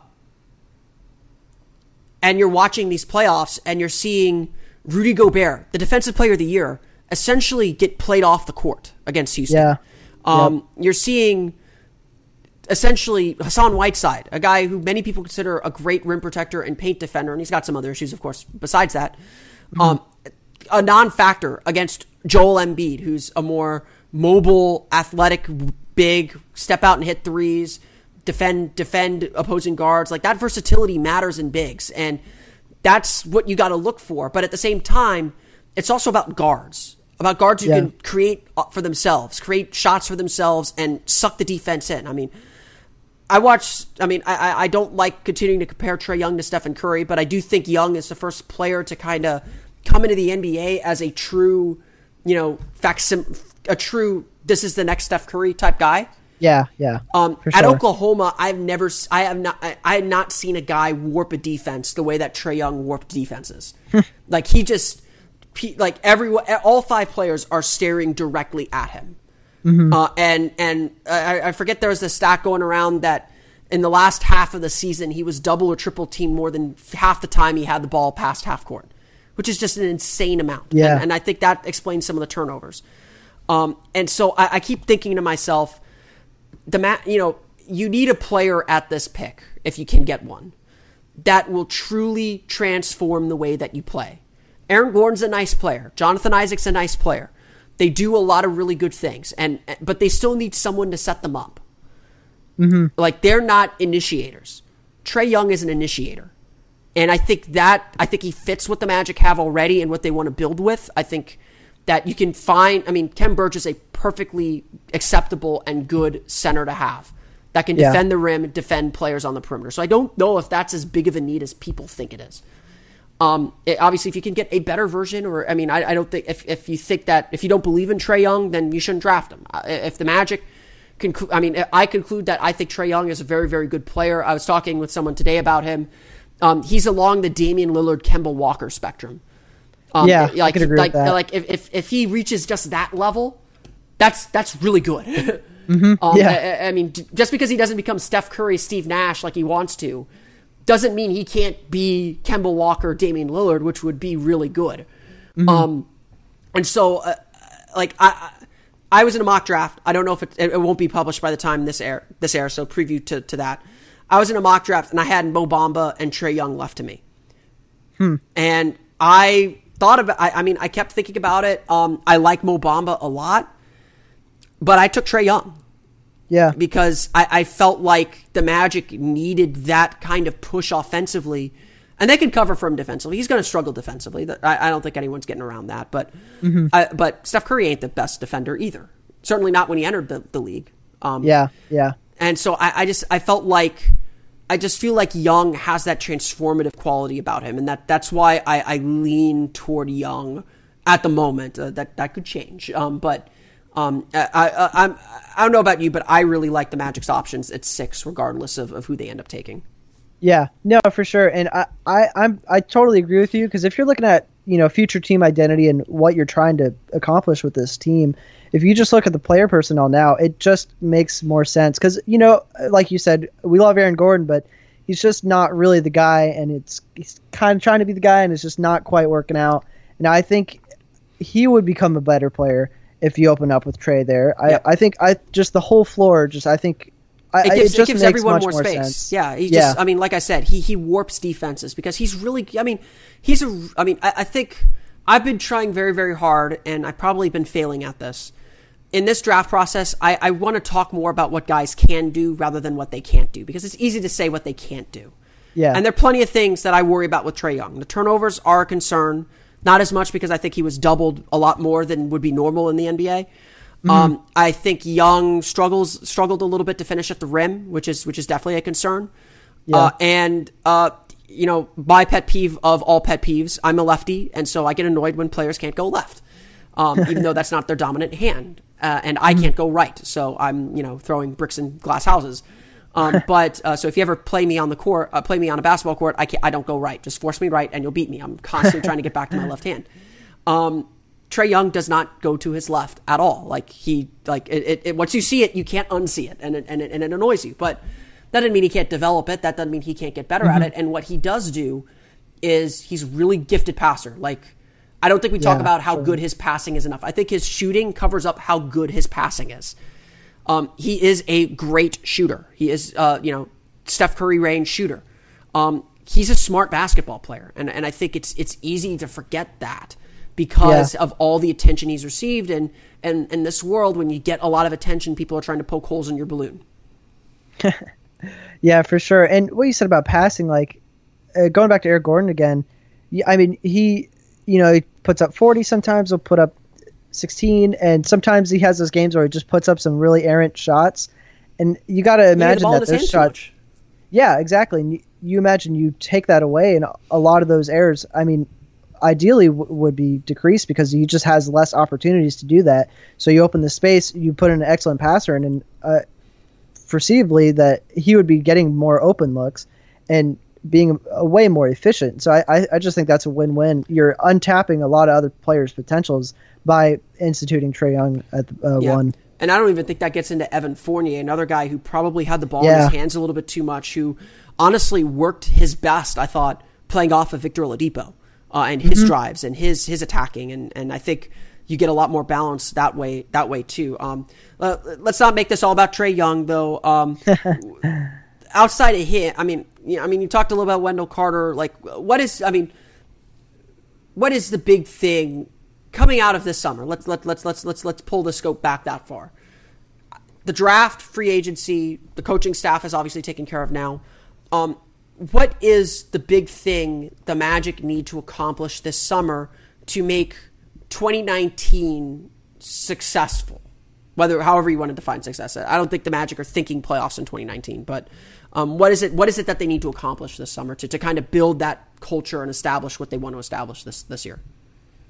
and you're watching these playoffs and you're seeing Rudy Gobert, the defensive player of the year, essentially get played off the court against Houston. Yeah. Um, You're seeing essentially Hassan Whiteside, a guy who many people consider a great rim protector and paint defender, and he's got some other issues, of course, besides that. Um, a non-factor against Joel Embiid, who's a more mobile, athletic, big, step out and hit threes, defend defend opposing guards. Like that versatility matters in bigs, and that's what you got to look for. But at the same time, it's also about guards, about guards who Yeah. can create uh, for themselves, create shots for themselves, and suck the defense in. I mean, I watch. I mean, I, I- I don't like continuing to compare Trae Young to Stephen Curry, but I do think Young is the first player to kind of come into the NBA as a true, you know, facsim, a true. This is the next Steph Curry type guy. Yeah, yeah. Um, for at. Oklahoma, I've never, I have not, I, I had not seen a guy warp a defense the way that Trae Young warped defenses. like he just, like everyone, all five players are staring directly at him. Mm-hmm. Uh, and and I, I forget there was a stat going around that in the last half of the season he was double or triple team more than half the time he had the ball past half court, which is just an insane amount. Yeah. and, and I think that explains some of the turnovers. Um, and so I, I keep thinking to myself, the ma- you know you need a player at this pick if you can get one that will truly transform the way that you play. Aaron Gordon's a nice player. Jonathan Isaac's a nice player. They do a lot of really good things, and but they still need someone to set them up. Mm-hmm. Like they're not initiators. Trae Young is an initiator, and I think that I think he fits what the Magic have already and what they want to build with. I think that you can find. I mean, Khem Birch is a perfectly acceptable and good center to have that can Yeah. defend the rim, defend players on the perimeter. So I don't know if that's as big of a need as people think it is. Um, it- obviously, if you can get a better version, or I mean, I, I don't think if, if you think that if you don't believe in Trae Young, then you shouldn't draft him. If the Magic conclude, I mean, I conclude that I think Trae Young is a very, very good player. I was talking with someone today about him. Um, he's along the Damian Lillard, Kemba Walker spectrum. Um, Yeah, I like could agree like with that. like if, if if he reaches just that level, that's that's really good. um, Mm-hmm. Yeah. I, I mean, just because he doesn't become Steph Curry, Steve Nash like he wants to, doesn't mean he can't be Kemba Walker, Damian Lillard, which would be really good. Mm-hmm. Um, and so, uh, like I, I I was in a mock draft. I don't know if it, it, won't be published by the time this air this air. So preview to to that. I was in a mock draft and I had Mo Bamba and Trae Young left to me. And I thought about. I, I mean, I kept thinking about it. Um, I like Mo Bamba a lot, but I took Trae Young yeah. because I, I felt like the Magic needed that kind of push offensively, and they can cover for him defensively. He's going to struggle defensively. I, I don't think anyone's getting around that. But I, but Steph Curry ain't the best defender either. Certainly not when he entered the, the league. Um, Yeah, yeah. and so I, I just I felt like I just feel like Young has that transformative quality about him, and that that's why I, I lean toward Young at the moment. Uh, that that could change, um, but um, I, I I'm I don't know about you, but I really like the Magic's options at six, regardless of, of who they end up taking. Yeah, no, for sure. And I, I, I'm, I totally agree with you because if you're looking at, you know, future team identity and what you're trying to accomplish with this team, if you just look at the player personnel now, it just makes more sense. Because, you know, like you said, we love Aaron Gordon, but he's just not really the guy, and it's he's kind of trying to be the guy, and it's just not quite working out. And I think he would become a better player if you open up with Trae there. I, Yep. I think I just the whole floor, just I think. I, It gives, it just it gives everyone more, space. Yeah, he Yeah. just. I mean, like I said, he he warps defenses because he's really. I mean, he's a. I mean, I, I think I've been trying very very hard, and I've probably been failing at this. In this draft process, I, I want to talk more about what guys can do rather than what they can't do because it's easy to say what they can't do. Yeah. And there are plenty of things that I worry about with Trae Young. The turnovers are a concern, not as much because I think he was doubled a lot more than would be normal in the NBA. Um, I think Young struggles struggled a little bit to finish at the rim, which is which is definitely a concern. Uh, and uh, you know, my pet peeve of all pet peeves, I'm a lefty, and so I get annoyed when players can't go left, um, even though that's not their dominant hand, uh, and I can't go right. So I'm you know throwing bricks in glass houses. Um, but uh, so if you ever play me on the court, uh, play me on a basketball court, I can't, I don't go right. Just force me right, and you'll beat me. I'm constantly trying to get back to my left hand. Um, Trae Young does not go to his left at all. Like he, like it, it, it once you see it, you can't unsee it, and it, and it, and it annoys you. But that doesn't mean he can't develop it. That doesn't mean he can't get better at it. And what he does do is he's really gifted passer. Like I don't think we talk Yeah, about how good his passing is enough. I think his shooting covers up how good his passing is. Um, he is a great shooter. He is, uh, you know, Steph Curry range shooter. Um, he's a smart basketball player, and and I think it's it's easy to forget that because Yeah. of all the attention he's received, and and in this world, when you get a lot of attention, people are trying to poke holes in your balloon. Yeah, for sure. And what you said about passing, like uh, going back to Eric Gordon again, i mean, he, you know, he puts up 40 sometimes, he'll put up 16, and sometimes he has those games where he just puts up some really errant shots. And you got to He had the imagine that those shots. Yeah, exactly. And you, you imagine you take that away, and a lot of those errors, I mean, ideally w- would be decreased because he just has less opportunities to do that. So you open the space, you put in an excellent passer, and, and uh, foreseeably that he would be getting more open looks and being a, way more efficient. So I, I, I just think that's a win-win. You're untapping a lot of other players' potentials by instituting Trae Young at uh, Yeah. one. And I don't even think that gets into Evan Fournier, another guy who probably had the ball in his hands a little bit too much, who honestly worked his best, I thought, playing off of Victor Oladipo uh, and his Mm-hmm. drives and his his attacking, and and I think you get a lot more balance that way that way too. Um, uh, let's not make this all about Trae Young though. Um, outside of him, I mean, you know, I mean, you talked a little about Wendell Carter. Like, what is? I mean, what is the big thing coming out of this summer? Let's let let's let's let's let's pull the scope back that far. The draft, free agency, the coaching staff is obviously taken care of now. Um, what is the big thing the Magic need to accomplish this summer to make 2019 successful? Whether, however you want to define success, I don't think the Magic are thinking playoffs in 2019. But um, what is it? What is it that they need to accomplish this summer to, to kind of build that culture and establish what they want to establish this this year?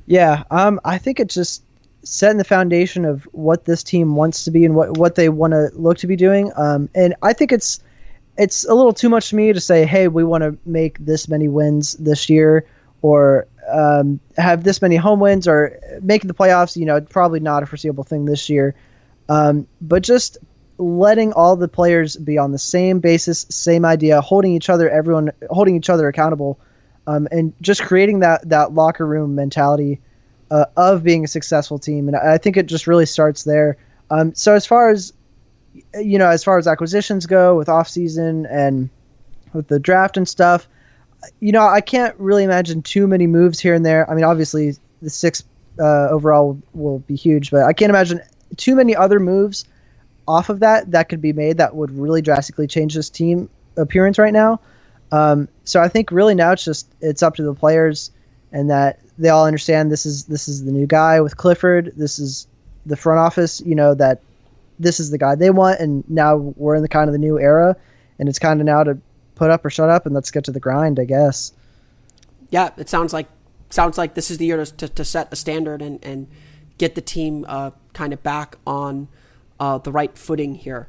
Yeah, um, I think it's just setting the foundation of what this team wants to be and what what they want to look to be doing. Um, and I think it's it's a little too much to me to say, hey, we want to make this many wins this year, or um, have this many home wins, or making the playoffs. You know, probably not a foreseeable thing this year. Um, but just letting all the players be on the same basis, same idea, holding each other, everyone holding each other accountable, um, and just creating that that locker room mentality uh, of being a successful team. And I think it just really starts there. Um, so as far as you know, as far as acquisitions go with off season and with the draft and stuff, you know, I can't really imagine too many moves here and there. I mean, obviously the six uh, overall will, be huge, but I can't imagine too many other moves off of that that could be made that would really drastically change this team appearance right now. Um, so I think really now it's just it's up to the players and that they all understand this is this is the new guy with Clifford. This is the front office. You know that this is the guy they want, and now we're in the kind of the new era, and it's kind of now to put up or shut up, and let's get to the grind, I guess. yeah, it sounds like sounds like this is the year to, to, to set a standard and, and get the team uh, kind of back on uh, the right footing here.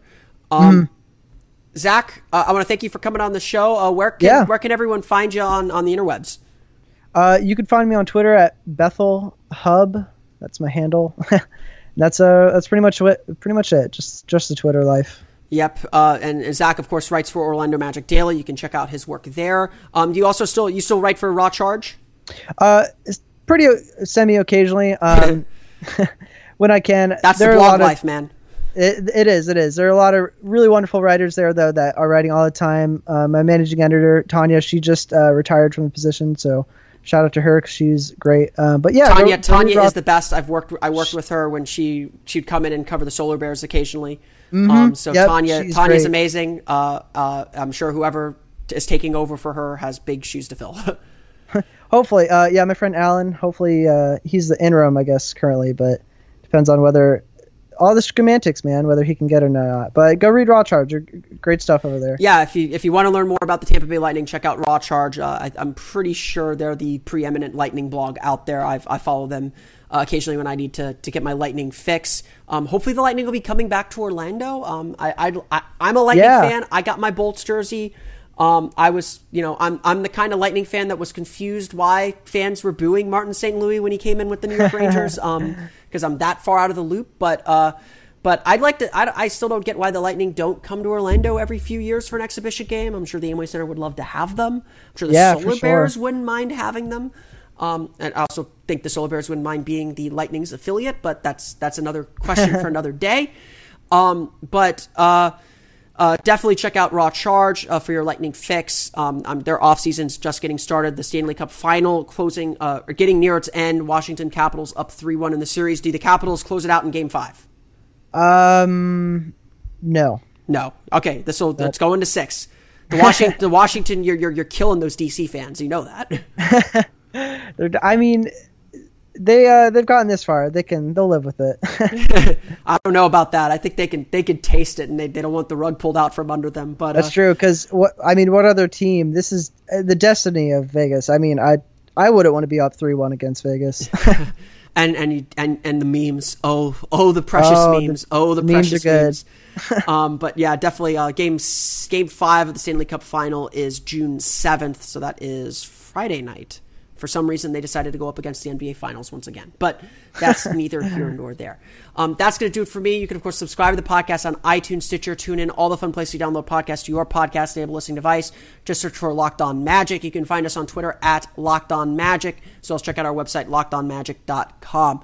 Um, Zach, uh, I want to thank you for coming on the show. Uh, where can Yeah. where can everyone find you on, on the interwebs? Uh, you can find me on Twitter at Bethel Hub. That's my handle. that's uh that's pretty much what pretty much it. Just just the Twitter life. Yep, uh, and, Zach, of course, writes for Orlando Magic Daily. You can check out his work there. Um, do you also still you still write for Raw Charge? Uh, it's pretty semi occasionally. Um, when I can. That's there the blog lot of- life, man. It, it is. It is. There are a lot of really wonderful writers there, though, that are writing all the time. Uh, my managing editor, Tanya, she just uh, retired from the position, so shout out to her 'cause she's great. Um, but yeah, Tanya, go- Tanya is the best. I've worked I worked with her when she she'd come in and cover the Solar Bears occasionally. Um, so Mm-hmm. Yep, Tanya Tanya's great. amazing. Uh, uh, I'm sure whoever is taking over for her has big shoes to fill. Hopefully, uh, yeah, my friend Alan. Hopefully, uh, he's the interim, I guess, currently, but depends on whether all the semantics, man, whether he can get it or not. But go read Raw Charge. Great stuff over there. yeah, if you if you want to learn more about the Tampa Bay Lightning, check out Raw Charge. Uh, I, I'm pretty sure they're the preeminent Lightning blog out there. I've, I follow them uh, occasionally when I need to, to get my Lightning fix. Um, hopefully, the Lightning will be coming back to Orlando. Um, I, I, I I'm a Lightning Yeah. fan. I got my Bolts jersey. Um, I was, you know, I'm I'm the kind of Lightning fan that was confused why fans were booing Martin St. Louis when he came in with the New York Rangers. Um, because I'm that far out of the loop. But uh, but I'd like to. I, I still don't get why the Lightning don't come to Orlando every few years for an exhibition game. I'm sure the Amway Center would love to have them. I'm sure the Yeah, Solar sure. Bears wouldn't mind having them. Um, and I also think the Solar Bears wouldn't mind being the Lightning's affiliate, but that's that's another question for another day. Um, but uh, uh, definitely check out Raw Charge uh, for your Lightning fix. Um, um, their off season's just getting started. The Stanley Cup final closing uh, or getting near its end. Washington Capitals up three one in the series. Do the Capitals close it out in Game Five? Um, no. No. Okay. This will let's go into six. The Washington, the Washington, you're you're you're killing those DC fans. You know that. I mean, they uh, they've gotten this far. They can they'll live with it. I don't know about that. I think they can they can taste it, and they, they don't want the rug pulled out from under them. But That's uh, true. Because what I mean, what other team? This is uh, the destiny of Vegas. I mean, I I wouldn't want to be up three one against Vegas. and and you, and and the memes. Oh oh the precious Oh, the memes. oh the memes precious are good. memes. um, but yeah, definitely. Uh, game game five of the Stanley Cup final is June seventh, so that is Friday night. For some reason, they decided to go up against the NBA Finals once again, but that's neither here nor there. Um, that's going to do it for me. You can, of course, subscribe to the podcast on iTunes, Stitcher, TuneIn, all the fun places you download podcasts to your podcast enabled listening device. Just search for Locked On Magic. You can find us on Twitter at Locked On Magic. So let's check out our website, lockedonmagic.com.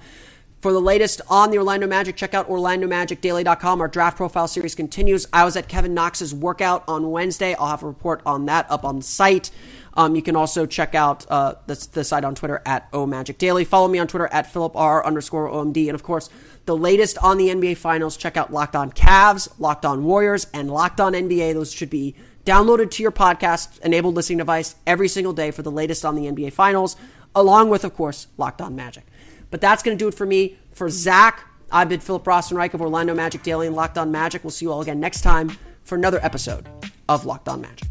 For the latest on the Orlando Magic, check out OrlandoMagicDaily.com. Our draft profile series continues. I was at Kevin Knox's workout on Wednesday. I'll have a report on that up on site. Um, you can also check out uh, the, the site on Twitter at O Magic Daily. Follow me on Twitter at Philip R underscore OMD. And of course, the latest on the NBA Finals, check out Locked On Cavs, Locked On Warriors, and Locked On NBA. Those should be downloaded to your podcast enabled listening device every single day for the latest on the NBA Finals, along with, of course, Locked On Magic. But that's going to do it for me. For Zach, I've been Philip Rossman-Reich of Orlando Magic Daily and Locked On Magic. We'll see you all again next time for another episode of Locked On Magic.